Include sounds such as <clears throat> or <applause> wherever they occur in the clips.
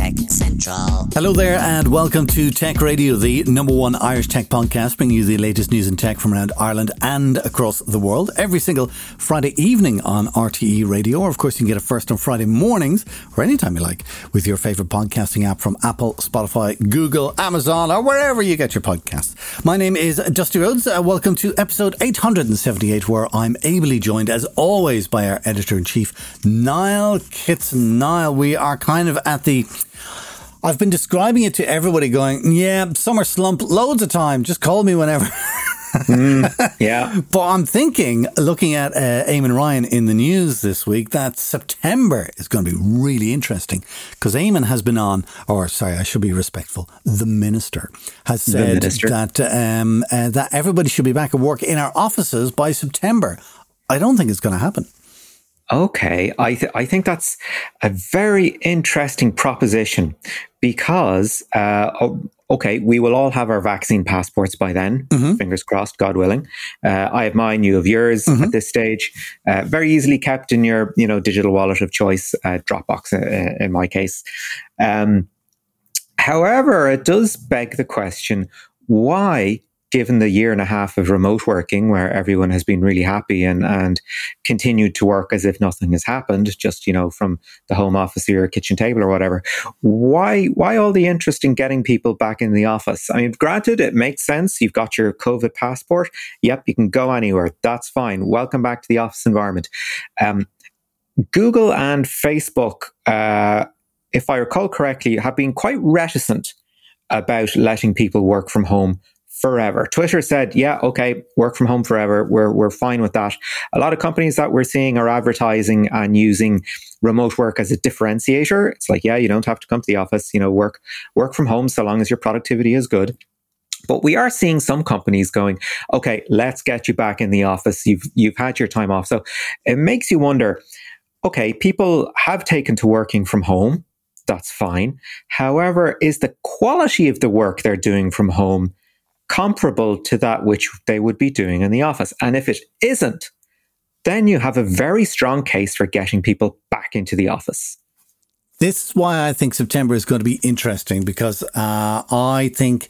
Tech Central. Hello there, and welcome to Tech Radio, the number one Irish tech podcast, bringing you the latest news and tech from around Ireland and across the world every single Friday evening on RTE Radio. Or, of course, you can get it first on Friday mornings or anytime you like with your favourite podcasting app from Apple, Spotify, Google, Amazon, or wherever you get your podcasts. My name is Dusty Rhodes. Uh, welcome to episode 878, where I'm ably joined, as always, by our editor in chief, Niall Kitson. Niall, we are kind of at the I've been describing it to everybody going, yeah, summer slump loads of time. Just call me whenever. mm, <laughs> yeah. But I'm thinking, looking at uh, Eamon Ryan in the news this week, that September is going to be really interesting because Eamon has been on, or sorry, I should be respectful. The minister has said minister. that um, uh, that everybody should be back at work in our offices by September. I don't think it's going to happen. Okay, I th- I think that's a very interesting proposition because uh, okay, we will all have our vaccine passports by then. Mm-hmm. Fingers crossed, God willing. Uh, I have mine, you have yours mm-hmm. at this stage. Uh, very easily kept in your you know digital wallet of choice, uh, Dropbox uh, in my case. Um, however, it does beg the question: Why given the year and a half of remote working where everyone has been really happy and, and continued to work as if nothing has happened, just, you know, from the home office or your kitchen table or whatever, why, why all the interest in getting people back in the office? I mean, granted, it makes sense. You've got your COVID passport. Yep, you can go anywhere. That's fine. Welcome back to the office environment. Um, Google and Facebook, uh, if I recall correctly, have been quite reticent about letting people work from home forever. Twitter said, yeah, okay, work from home forever. We're, we're fine with that. A lot of companies that we're seeing are advertising and using remote work as a differentiator. It's like, yeah, you don't have to come to the office, you know, work, work from home so long as your productivity is good. But we are seeing some companies going, okay, let's get you back in the office. You've, you've had your time off. So it makes you wonder, okay, people have taken to working from home. That's fine. However, is the quality of the work they're doing from home comparable to that which they would be doing in the office. And if it isn't, then you have a very strong case for getting people back into the office. This is why I think September is going to be interesting because uh, I think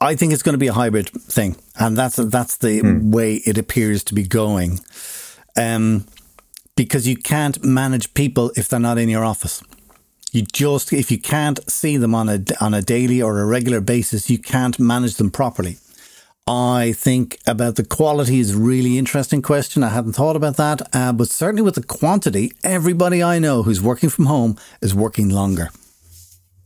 I think it's going to be a hybrid thing, and that's that's the mm. way it appears to be going. Um, because you can't manage people if they're not in your office. You just, if you can't see them on a, on a daily or a regular basis, you can't manage them properly. I think about the quality is a really interesting question. I hadn't thought about that, uh, but certainly with the quantity, everybody I know who's working from home is working longer.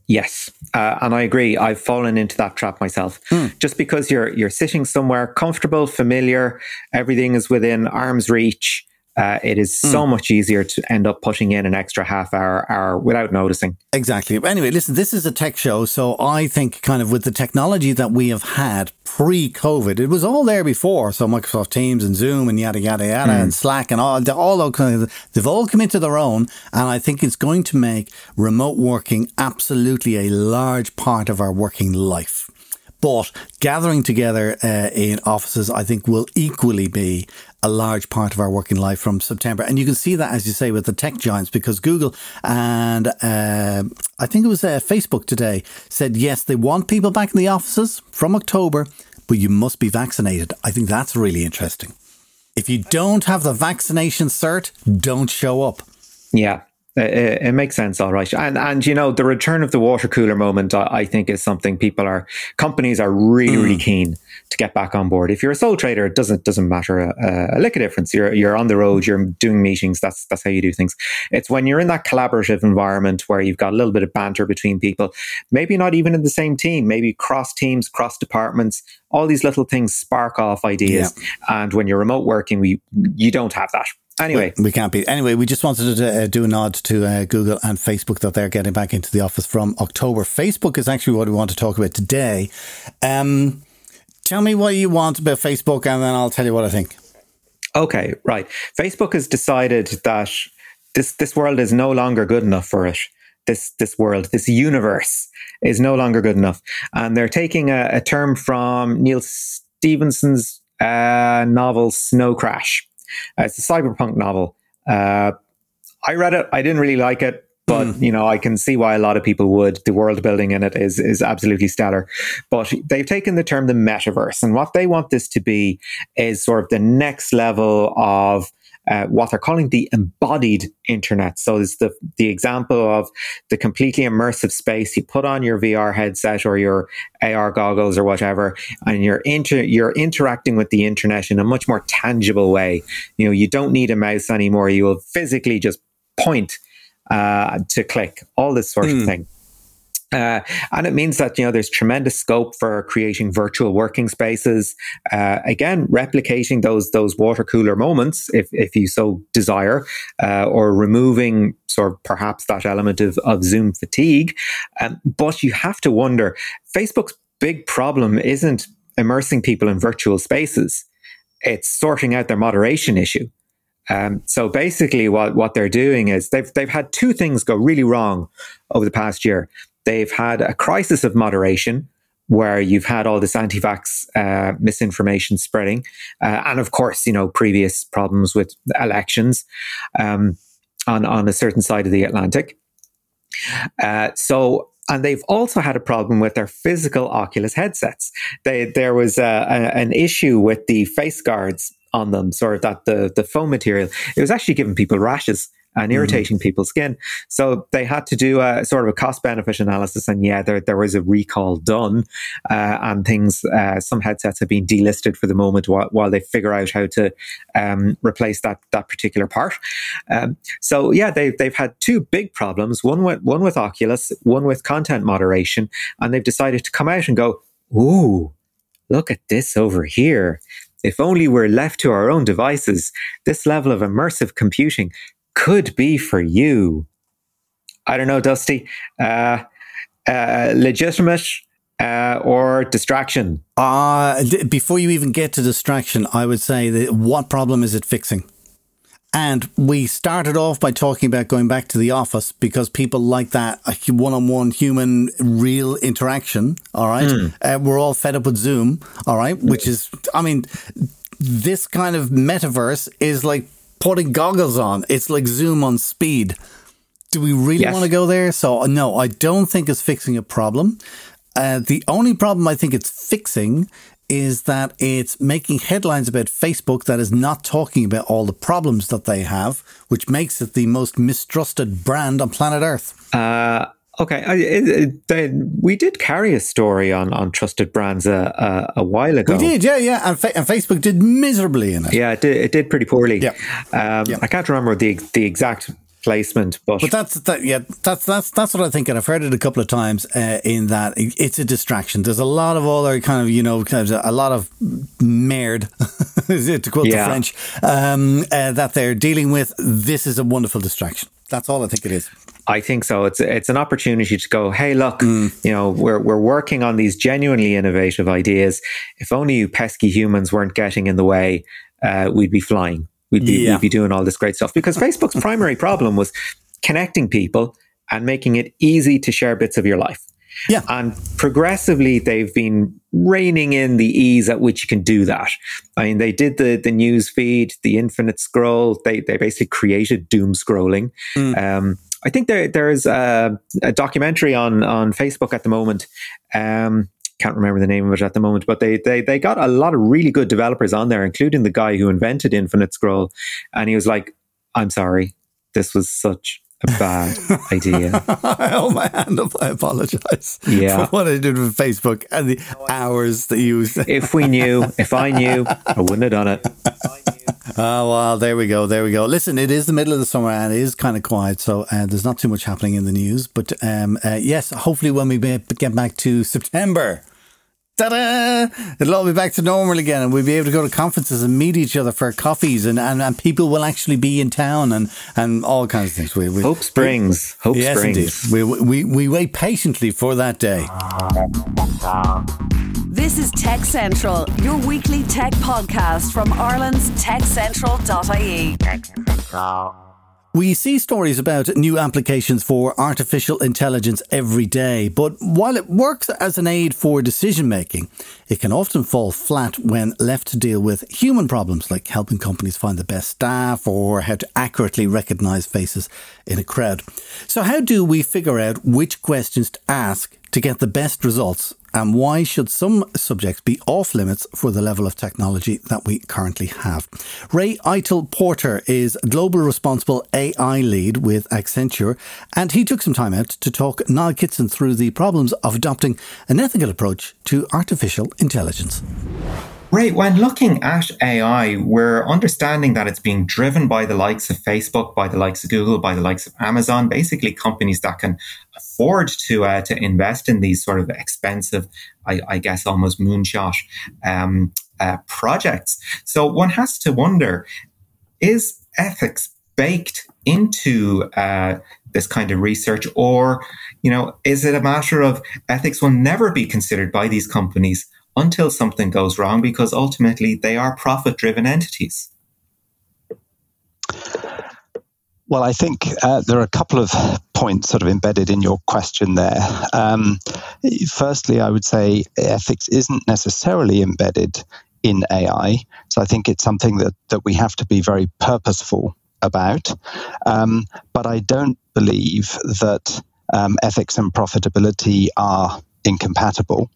Yes, uh, and I agree. I've fallen into that trap myself. Mm. Just because you're you're sitting somewhere comfortable, familiar, everything is within arm's reach uh, it is so mm. much easier to end up putting in an extra half hour, hour without noticing. Exactly. Anyway, listen, this is a tech show. So I think kind of with the technology that we have had pre COVID, it was all there before. So Microsoft Teams and Zoom and yada, yada, yada, mm. and Slack and all, all those kind of, they've all come into their own. And I think it's going to make remote working absolutely a large part of our working life. But gathering together uh, in offices, I think, will equally be a large part of our working life from September. And you can see that, as you say, with the tech giants, because Google and uh, I think it was uh, Facebook today said, yes, they want people back in the offices from October, but you must be vaccinated. I think that's really interesting. If you don't have the vaccination cert, don't show up. Yeah, it, it, makes sense, all right. And and you know, the return of the water cooler moment, I, I think, is something people are companies are really mm. really keen to get back on board. If you're a sole trader, it doesn't doesn't matter a, a lick of difference. You're you're on the road, mm. you're doing meetings. That's that's how you do things. It's when you're in that collaborative environment where you've got a little bit of banter between people, maybe not even in the same team, maybe cross teams, cross departments. All these little things spark off ideas. Yeah. And when you're remote working, we you don't have that Anyway, we, we, can't be. Anyway, we just wanted to uh, do a nod to uh, Google and Facebook that they're getting back into the office from October. Facebook is actually what we want to talk about today. Um, tell me what you want about Facebook, and then I'll tell you what I think. Okay, right. Facebook has decided that this this world is no longer good enough for it. this this world, this universe is no longer good enough. And they're taking a, a term from Neal Stephenson's uh, novel Snow Crash. Uh, it's a cyberpunk novel. Uh, I read it. I didn't really like it, but mm. you know I can see why a lot of people would. The world building in it is is absolutely stellar. But they've taken the term the metaverse, and what they want this to be is sort of the next level of uh, what they're calling the embodied internet. So it's the the example of the completely immersive space. You put on your VR headset or your AR goggles or whatever, and you're inter you're interacting with the internet in a much more tangible way. You know, you don't need a mouse anymore. You will physically just point uh, to click, all this sort mm. of hmm. thing. Uh, and it means that you know there's tremendous scope for creating virtual working spaces. Uh, again, replicating those those water cooler moments, if if you so desire, uh, or removing sort of perhaps that element of of Zoom fatigue. Um, but you have to wonder, Facebook's big problem isn't immersing people in virtual spaces; it's sorting out their moderation issue. Um, so basically, what what they're doing is they've they've had two things go really wrong over the past year. They've had a crisis of moderation where you've had all this anti-vax uh, misinformation spreading, uh, and of course, you know previous problems with elections um, on on a certain side of the Atlantic. Uh, so and they've also had a problem with their physical Oculus headsets. They, there was a, a, an issue with the face guards on them, sort of that the the foam material. It was actually giving people rashes and mm-hmm. irritating mm. people's skin. So they had to do a sort of a cost benefit analysis. And yeah, there, there was a recall done, uh, and things, uh, some headsets have been delisted for the moment while, while they figure out how to um, replace that, that particular part. Um, so yeah, they, they've had two big problems one with, one with Oculus, one with content moderation. And they've decided to come out and go, Ooh, look at this over here. If only we're left to our own devices, this level of immersive computing could be for you. I don't know, Dusty. Uh, uh, legitimate uh, or distraction? Uh, before you even get to distraction, I would say that what problem is it fixing? And we started off by talking about going back to the office because people like that one on one human real interaction. All right. Mm. Uh, we're all fed up with Zoom. All right. Which is, I mean, this kind of metaverse is like putting goggles on. It's like Zoom on speed. Do we really yes. want to go there? So, no, I don't think it's fixing a problem. Uh, the only problem I think it's fixing is that it's making headlines about Facebook that is not talking about all the problems that they have, which makes it the most mistrusted brand on planet Earth. Uh, okay, I, it, it, we did carry a story on, on trusted brands a, a, a while ago. We did, yeah, yeah, and, fa- and, Facebook did miserably in it. Yeah, it did, it did pretty poorly. Yeah. Um, yeah. I can't remember the the exact placement. But but that's that. Yeah, that's that's that's what I think, and I've heard it a couple of times. Uh, in that it's a distraction. There's a lot of other kind of you know kind of a lot of merde, <laughs> to quote yeah. the French, um, uh, that they're dealing with. This is a wonderful distraction. That's all I think it is. I think so. It's it's an opportunity to go, hey, look, mm. you know, we're we're working on these genuinely innovative ideas. If only you pesky humans weren't getting in the way, uh, we'd be flying. We'd be, yeah. we'd be doing all this great stuff because Facebook's primary problem was connecting people and making it easy to share bits of your life. Yeah. And progressively, they've been reining in the ease at which you can do that. I mean, they did the, the news feed, the infinite scroll. They, they basically created doom scrolling. Mm. Um, I think there there's a, a, documentary on, on Facebook at the moment. Um, can't remember the name of it at the moment, but they, they they got a lot of really good developers on there, including the guy who invented Infinite Scroll. And he was like, I'm sorry, this was such a bad idea. <laughs> I hold my hand up. I apologize. Yeah. For what I did with Facebook and the hours that you. if we knew, if I knew, I wouldn't have done it. Oh, well, there we go. There we go. Listen, it is the middle of the summer and it is kind of quiet. So uh, there's not too much happening in the news. But um, uh, yes, hopefully when we get back to September, ta-da, it'll all be back to normal again and we'll be able to go to conferences and meet each other for coffees and, and, and people will actually be in town and, and all kinds of things. We, we, Hope springs. Hope yes, springs. Indeed. We, we, we wait patiently for that day. This is Tech Central, your weekly tech podcast from Ireland's techcentral.ie. Tech Central. We see stories about new applications for artificial intelligence every day, but while it works as an aid for decision making, it can often fall flat when left to deal with human problems like helping companies find the best staff or how to accurately recognize faces in a crowd. So, how do we figure out which questions to ask to get the best results and why should some subjects be off limits for the level of technology that we currently have? Ray Eitel Porter is Global Responsible AI Lead with Accenture, and he took some time out to talk Niall Kitson through the problems of adopting an ethical approach to artificial intelligence. Ray, when looking at AI, we're understanding that it's being driven by the likes of Facebook, by the likes of Google, by the likes of Amazon, basically companies that can afford to uh, to invest in these sort of expensive, I, I guess, almost moonshot um, uh, projects. So one has to wonder: is ethics baked into uh, this kind of research, or you know, is it a matter of ethics will never be considered by these companies until something goes wrong because ultimately they are profit driven entities? Well, I think uh, there are a couple of points sort of embedded in your question there. Um, firstly, I would say ethics isn't necessarily embedded in AI. So I think it's something that, that we have to be very purposeful about. Um, but I don't believe that um, ethics and profitability are incompatible.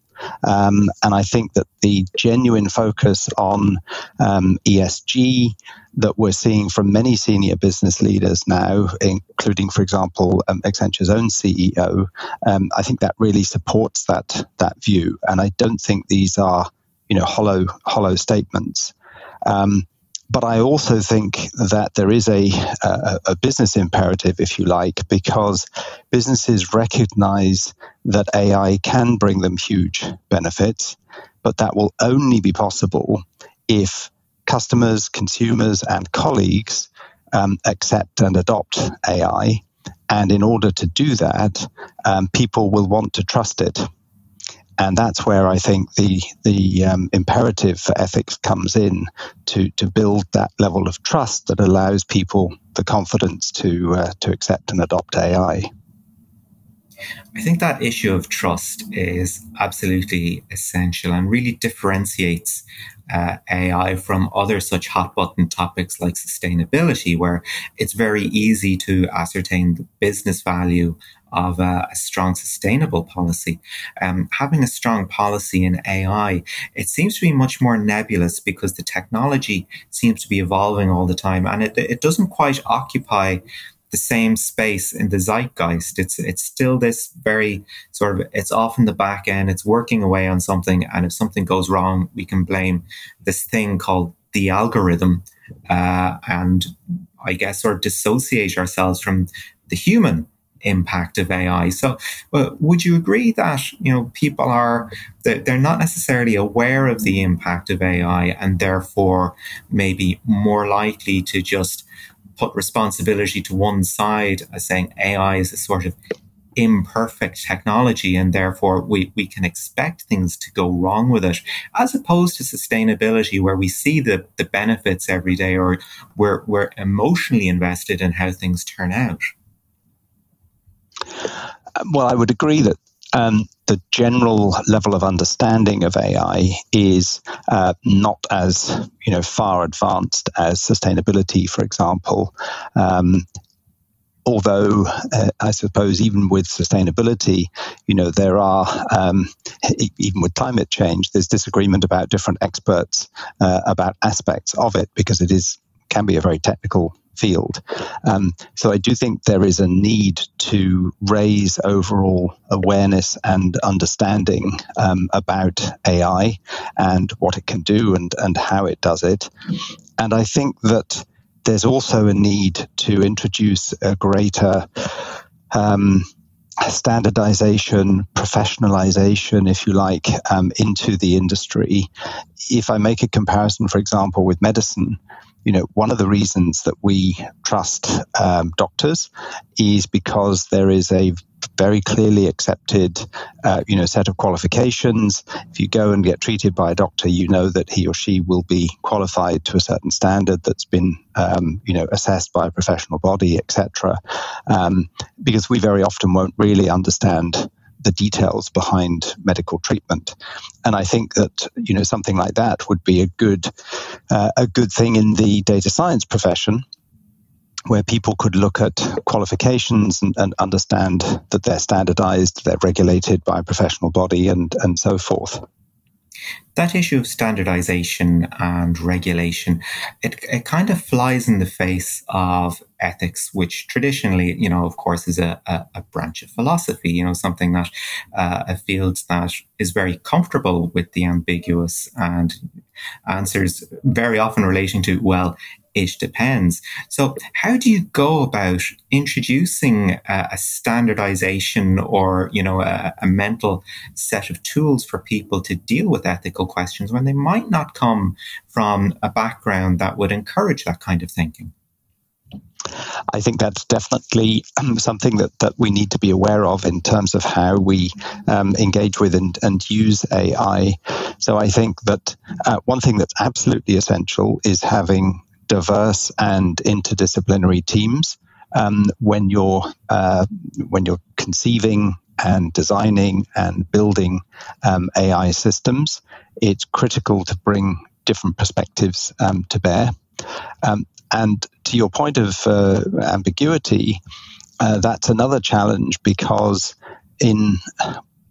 Um, and I think that the genuine focus on um, ESG that we're seeing from many senior business leaders now, including, for example, um, Accenture's own CEO, um, I think that really supports that that view. And I don't think these are, you know, hollow hollow statements. Um, but I also think that there is a, a, a, business imperative, if you like, because businesses recognize that AI can bring them huge benefits, but that will only be possible if customers, consumers, and colleagues um, accept and adopt AI. And in order to do that, um, people will want to trust it and that's where I think the the um, imperative for ethics comes in to to build that level of trust that allows people the confidence to uh, to accept and adopt AI. I think that issue of trust is absolutely essential and really differentiates uh, AI from other such hot button topics like sustainability, where it's very easy to ascertain the business value of a, a strong sustainable policy. Um, having a strong policy in AI, it seems to be much more nebulous because the technology seems to be evolving all the time and it, it doesn't quite occupy the same space in the zeitgeist. It's it's still this very sort of it's often the back end. It's working away on something, and if something goes wrong, we can blame this thing called the algorithm, uh, and I guess sort of dissociate ourselves from the human impact of AI. So, uh, would you agree that you know people are they're, they're not necessarily aware of the impact of AI, and therefore maybe more likely to just put responsibility to one side as saying AI is a sort of imperfect technology and therefore we, we can expect things to go wrong with it as opposed to sustainability where we see the, the benefits every day or we're, we're emotionally invested in how things turn out. Well, I would agree that um, the general level of understanding of AI is uh, not as you know far advanced as sustainability, for example. Um, although uh, I suppose even with sustainability, you know, there are um, even with climate change, there's disagreement about different experts uh, about aspects of it because it is can be a very technical field. Um, so I do think there is a need to raise overall awareness and understanding um, about AI and what it can do and, and how it does it. And I think that there's also a need to introduce a greater um, standardization, professionalization, if you like, um, into the industry. If I make a comparison, for example, with medicine, you know, one of the reasons that we trust um, doctors is because there is a very clearly accepted, uh, you know, set of qualifications. If you go and get treated by a doctor, you know that he or she will be qualified to a certain standard that's been, um, you know, assessed by a professional body, etc. Um, because we very often won't really understand the details behind medical treatment. And I think that you know something like that would be a good uh, a good thing in the data science profession where people could look at qualifications and, and, understand that they're standardized, they're regulated by a professional body, and, and so forth. That issue of standardization and regulation, it, it kind of flies in the face of ethics, which traditionally, you know, of course, is a, a, a branch of philosophy, you know, something that uh, a field that is very comfortable with the ambiguous and answers very often relating to, well, it depends. So, how do you go about introducing a, a standardization or, you know, a, a, mental set of tools for people to deal with ethical questions when they might not come from a background that would encourage that kind of thinking? I think that's definitely something that, that we need to be aware of in terms of how we um, engage with and, and use AI. So I think that uh, one thing that's absolutely essential is having diverse and interdisciplinary teams um, when you're uh, when you're conceiving and designing and building um, AI systems. It's critical to bring different perspectives um, to bear. Um, and to your point of uh, ambiguity, uh, that's another challenge because in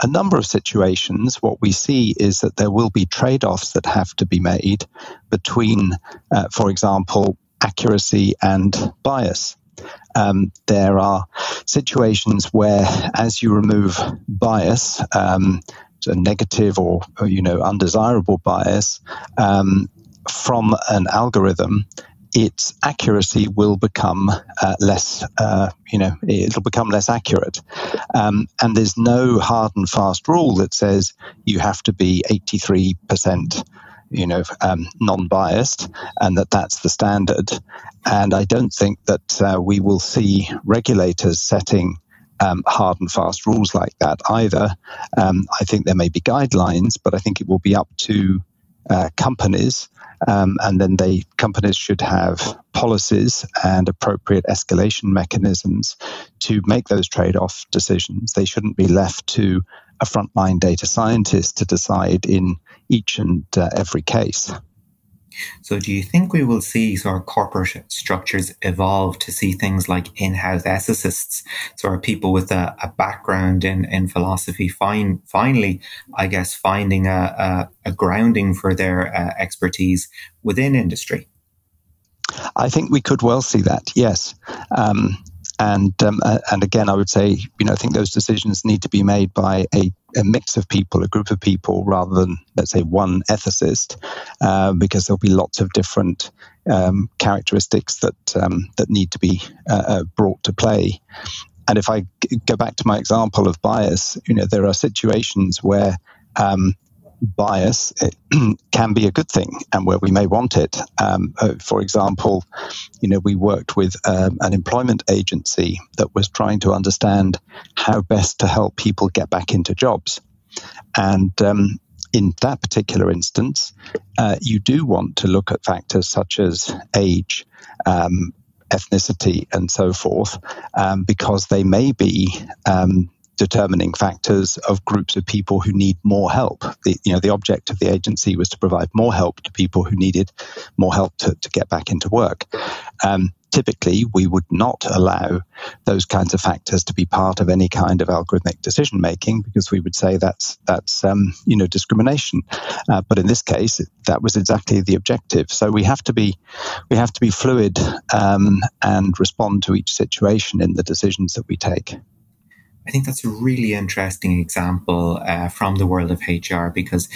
a number of situations, what we see is that there will be trade offs that have to be made between, uh, for example, accuracy and bias. Um, there are situations where, as you remove bias, um, a negative or, or, you know undesirable bias um, from an algorithm, its accuracy will become uh, less, uh, you know, it'll become less accurate. Um, and there's no hard and fast rule that says you have to be 83%, you know, um, non-biased, and that that's the standard. And I don't think that uh, we will see regulators setting um, hard and fast rules like that either. Um, I think there may be guidelines, but I think it will be up to uh, companies um, and then they companies should have policies and appropriate escalation mechanisms to make those trade-off decisions. They shouldn't be left to a frontline data scientist to decide in each and uh, every case. So, do you think we will see sort of corporate structures evolve to see things like in-house ethicists, sort of people with a, a background in, in philosophy, finally, I guess, finding a, a, a grounding for their uh, expertise within industry? I think we could well see that. Yes. Um, and um, and again, I would say, you know, I think those decisions need to be made by a, a mix of people, a group of people, rather than let's say one ethicist, uh, because there'll be lots of different um, characteristics that um, that need to be uh, uh brought to play. And if I g- go back to my example of bias, you know, there are situations where um, bias <clears throat> can be a good thing and where we may want it. Um, uh, for example, you know, we worked with um, an employment agency that was trying to understand how best to help people get back into jobs. And um, in that particular instance, uh, you do want to look at factors such as age, um, ethnicity, and so forth, um, because they may be um, determining factors of groups of people who need more help. The, you know, the object of the agency was to provide more help to people who needed more help to, to get back into work. Um, typically, we would not allow those kinds of factors to be part of any kind of algorithmic decision making because we would say that's that's um, you know discrimination. Uh, but in this case, that was exactly the objective. So we have to be we have to be fluid um, and respond to each situation in the decisions that we take. I think that's a really interesting example uh, from the world of HR because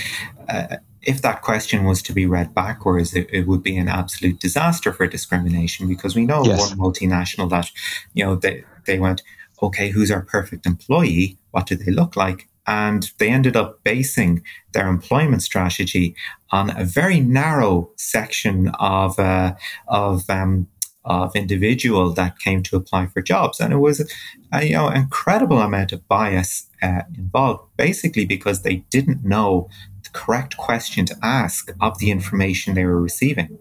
uh, if that question was to be read backwards, it, it, would be an absolute disaster for discrimination because we know yes. one multinational that, you know, they, they went, okay, who's our perfect employee? What do they look like? And they ended up basing their employment strategy on a very narrow section of, uh, of, um, of individual that came to apply for jobs, and it was a you know incredible amount of bias uh, involved, basically because they didn't know the correct question to ask of the information they were receiving.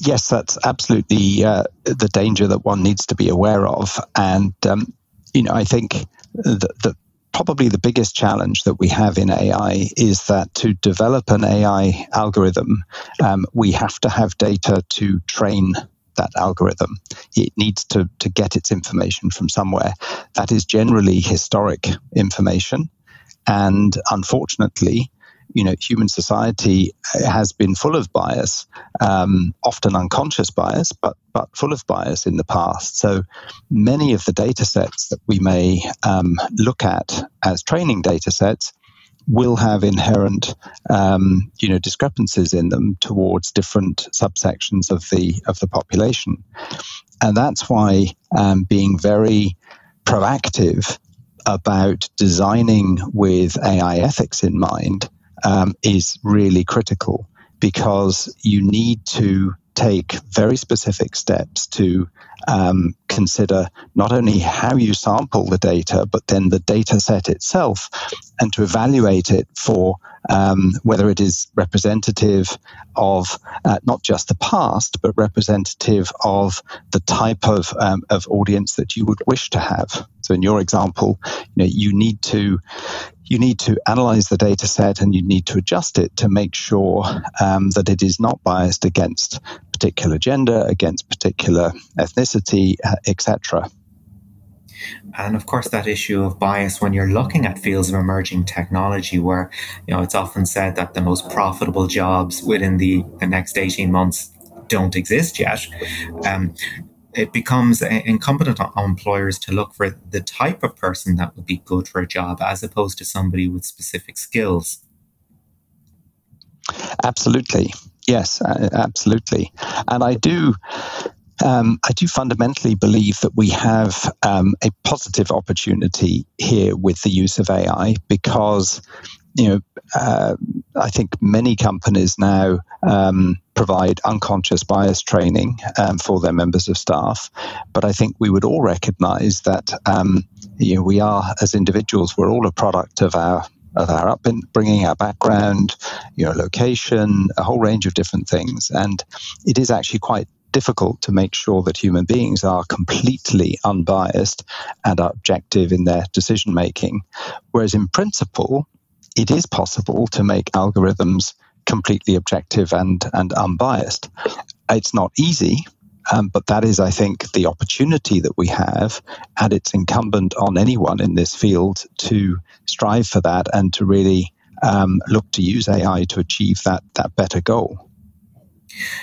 Yes, that's absolutely uh, the danger that one needs to be aware of, and um, you know I think that probably the biggest challenge that we have in AI is that to develop an AI algorithm, um, we have to have data to train that algorithm. It needs to, to get its information from somewhere. That is generally historic information. And unfortunately, you know, human society has been full of bias, um, often unconscious bias, but but full of bias in the past. So many of the data sets that we may um, look at as training data sets will have inherent, um, you know, discrepancies in them towards different subsections of the of the population, and that's why um, being very proactive about designing with AI ethics in mind um, is really critical because you need to take very specific steps to um, consider not only how you sample the data, but then the data set itself, and to evaluate it for um, whether it is representative of uh, not just the past, but representative of the type of, um, of audience that you would wish to have. So, in your example, you know, you need to you need to analyze the data set and you need to adjust it to make sure um, that it is not biased against particular gender, against particular ethnicity, uh, etc. And of course, that issue of bias when you're looking at fields of emerging technology, where you know it's often said that the most profitable jobs within the, the next 18 months don't exist yet. Um, it becomes incumbent on employers to look for the type of person that would be good for a job as opposed to somebody with specific skills. Absolutely. Yes, absolutely. And I do um, I do fundamentally believe that we have um, a positive opportunity here with the use of AI because, you know, uh, I think many companies now um, provide unconscious bias training um, for their members of staff. But I think we would all recognize that um, you know, we are, as individuals, we're all a product of our of our upbringing, our background, you know, location, a whole range of different things. And it is actually quite difficult to make sure that human beings are completely unbiased and are objective in their decision making. Whereas in principle, it is possible to make algorithms completely objective and, and unbiased. It's not easy, um, but that is, I think, the opportunity that we have, and it's incumbent on anyone in this field to strive for that and to really um, look to use AI to achieve that that better goal.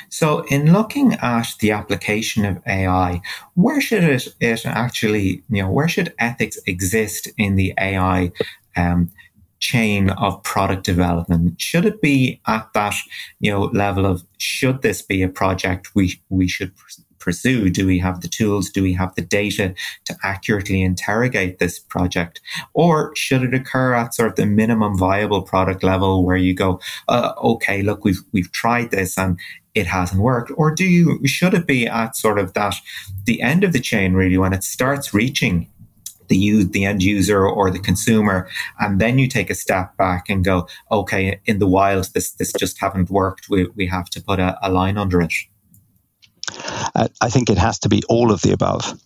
So, in looking at the application of AI, where should it, it actually, you know, where should ethics exist in the AI um, chain of product development? Should it be at that you know level of should this be a project we we should pursue? Do we have the tools? Do we have the data to accurately interrogate this project? Or should it occur at sort of the minimum viable product level where you go, uh, okay, look, we've we've tried this and it hasn't worked? Or do you should it be at sort of that the end of the chain really when it starts reaching the the end user or the consumer, and then you take a step back and go, okay, in the wild, this this just haven't worked. We we have to put a, a line under it. I think it has to be all of the above.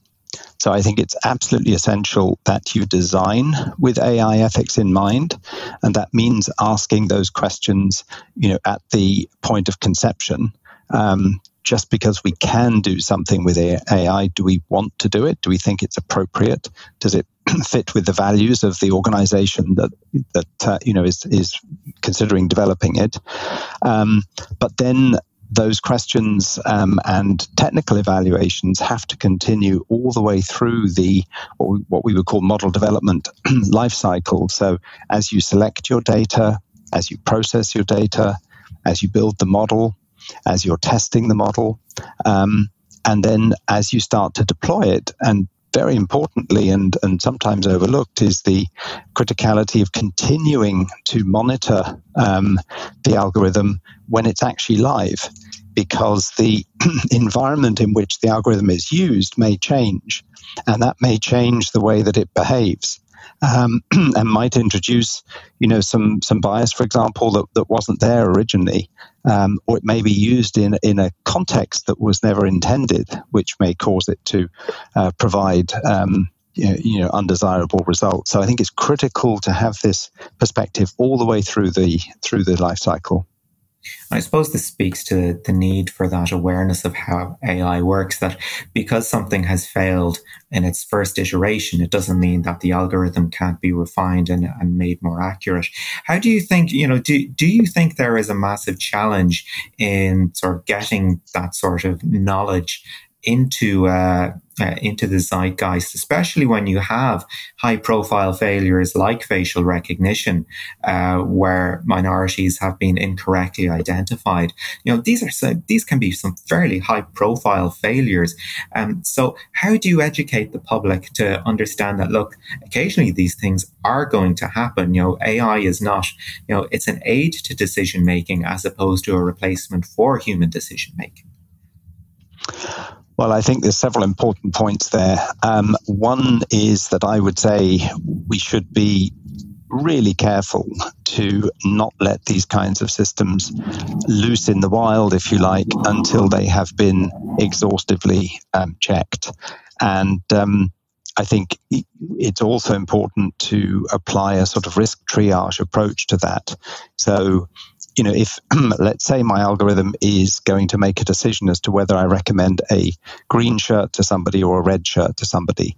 So I think it's absolutely essential that you design with AI ethics in mind, and that means asking those questions, you know, at the point of conception. Um, just because we can do something with AI, do we want to do it? Do we think it's appropriate? Does it <clears throat> fit with the values of the organization that that uh, you know is is considering developing it? Um, but then those questions um, and technical evaluations have to continue all the way through the what we, what we would call model development <clears throat> life cycle. So as you select your data, as you process your data, as you build the model, as you're testing the model, um, and then as you start to deploy it. And very importantly, and, and sometimes overlooked, is the criticality of continuing to monitor um, the algorithm when it's actually live. because the <clears throat> environment in which the algorithm is used may change, and that may change the way that it behaves. Um, <clears throat> and might introduce, you know, some some bias, for example, that, that wasn't there originally, um, or it may be used in in a context that was never intended, which may cause it to uh, provide um, you know, undesirable results. So I think it's critical to have this perspective all the way through the through the life cycle. I suppose this speaks to the need for that awareness of how AI works. That because something has failed in its first iteration, it doesn't mean that the algorithm can't be refined and, and made more accurate. How do you think, you know, do, do you think there is a massive challenge in sort of getting that sort of knowledge into uh, uh, into the zeitgeist, especially when you have high profile failures like facial recognition, uh, where minorities have been incorrectly identified. You know, these are some, these can be some fairly high profile failures. Um, so, how do you educate the public to understand that? Look, occasionally these things are going to happen. You know, AI is not. You know, it's an aid to decision making as opposed to a replacement for human decision making. Well, I think there's several important points there. Um, one is that I would say we should be really careful to not let these kinds of systems loose in the wild, if you like, until they have been exhaustively um, checked. And um, I think it's also important to apply a sort of risk triage approach to that. So, you know, if <clears throat> let's say my algorithm is going to make a decision as to whether I recommend a green shirt to somebody or a red shirt to somebody,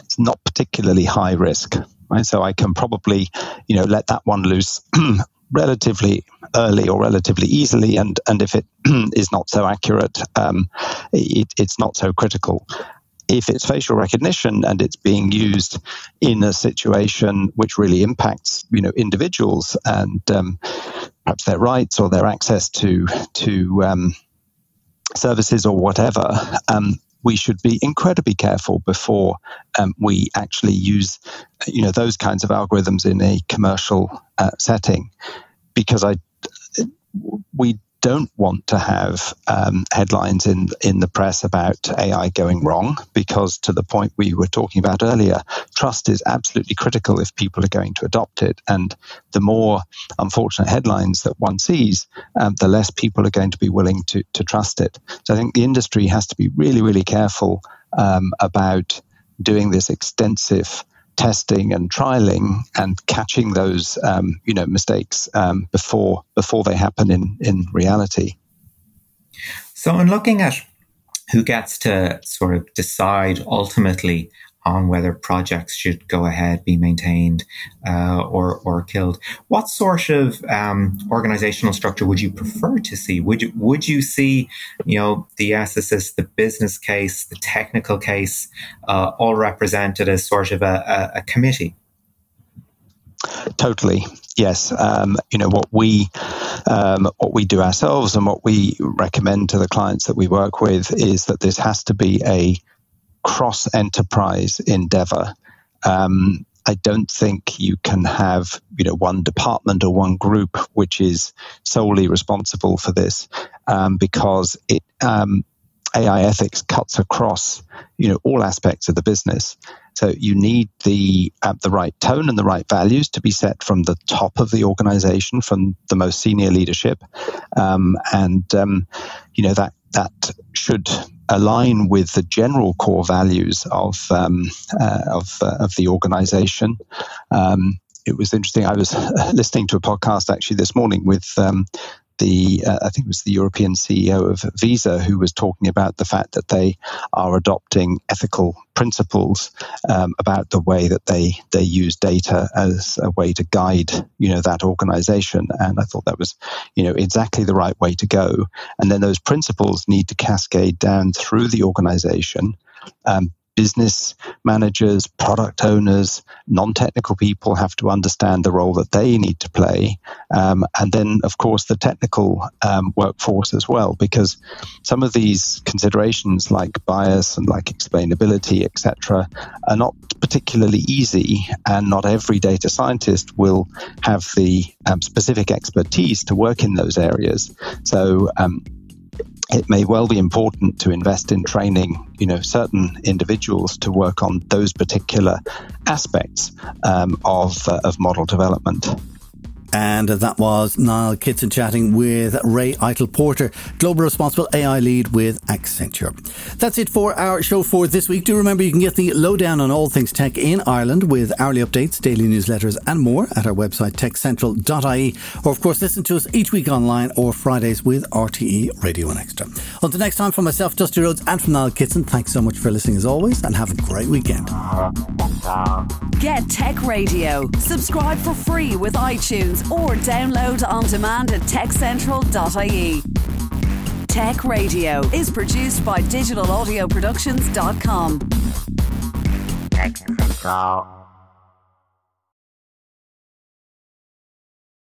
it's not particularly high risk, right? So I can probably, you know, let that one loose <clears throat> relatively early or relatively easily, and and if it <clears throat> is not so accurate, um, it, it's not so critical if it's facial recognition and it's being used in a situation which really impacts you know individuals and um, perhaps their rights or their access to to um, services or whatever, um, we should be incredibly careful before um, we actually use you know those kinds of algorithms in a commercial uh, setting, because I we don't want to have um, headlines in in the press about AI going wrong because, to the point we were talking about earlier, trust is absolutely critical if people are going to adopt it. And the more unfortunate headlines that one sees, um, the less people are going to be willing to to trust it. So I think the industry has to be really, really careful um, about doing this extensive testing and trialing and catching those um, you know mistakes um, before before they happen in in reality. So, in looking at who gets to sort of decide ultimately on whether projects should go ahead, be maintained, uh, or or killed. What sort of um, organizational structure would you prefer to see? Would you would you see, you know, the ethicist, the business case, the technical case, uh, all represented as sort of a, a, a committee? Totally, yes. Um, you know what we um, what we do ourselves and what we recommend to the clients that we work with is that this has to be a cross enterprise endeavor. Um, I don't think you can have you know one department or one group which is solely responsible for this um, because it um, AI ethics cuts across you know all aspects of the business. So you need the uh, the right tone and the right values to be set from the top of the organization, from the most senior leadership, um, and um, you know that that should align with the general core values of um, uh, of, uh, of the organization. Um, it was interesting. I was <laughs> listening to a podcast actually this morning with um, the uh, I think it was the European CEO of Visa who was talking about the fact that they are adopting ethical principles um, about the way that they they use data as a way to guide you know that organization. And I thought that was you know exactly the right way to go. And then those principles need to cascade down through the organization um, business managers, product owners, non technical people have to understand the role that they need to play. Um, and then, of course, the technical um, workforce as well, because some of these considerations like bias and like explainability, etc., are not particularly easy, and not every data scientist will have the um, specific expertise to work in those areas. So, um, it may well be important to invest in training, you know, certain individuals to work on those particular aspects um, of, uh, of model development. And that was Niall Kitson chatting with Ray Eitel Porter, Global Responsible AI Lead with Accenture. That's it for our show for this week. Do remember you can get the lowdown on all things tech in Ireland with hourly updates, daily newsletters, and more at our website techcentral.ie. Or, of course, listen to us each week online or Fridays with RTE Radio and Extra. Until next time, from myself, Dusty Rhodes, and from Niall Kitson, thanks so much for listening as always, and have a great weekend. Get Tech Radio. Subscribe for free with iTunes or download on demand at techcentral.ie. Tech Radio is produced by digitalaudioproductions.com. Tech Central.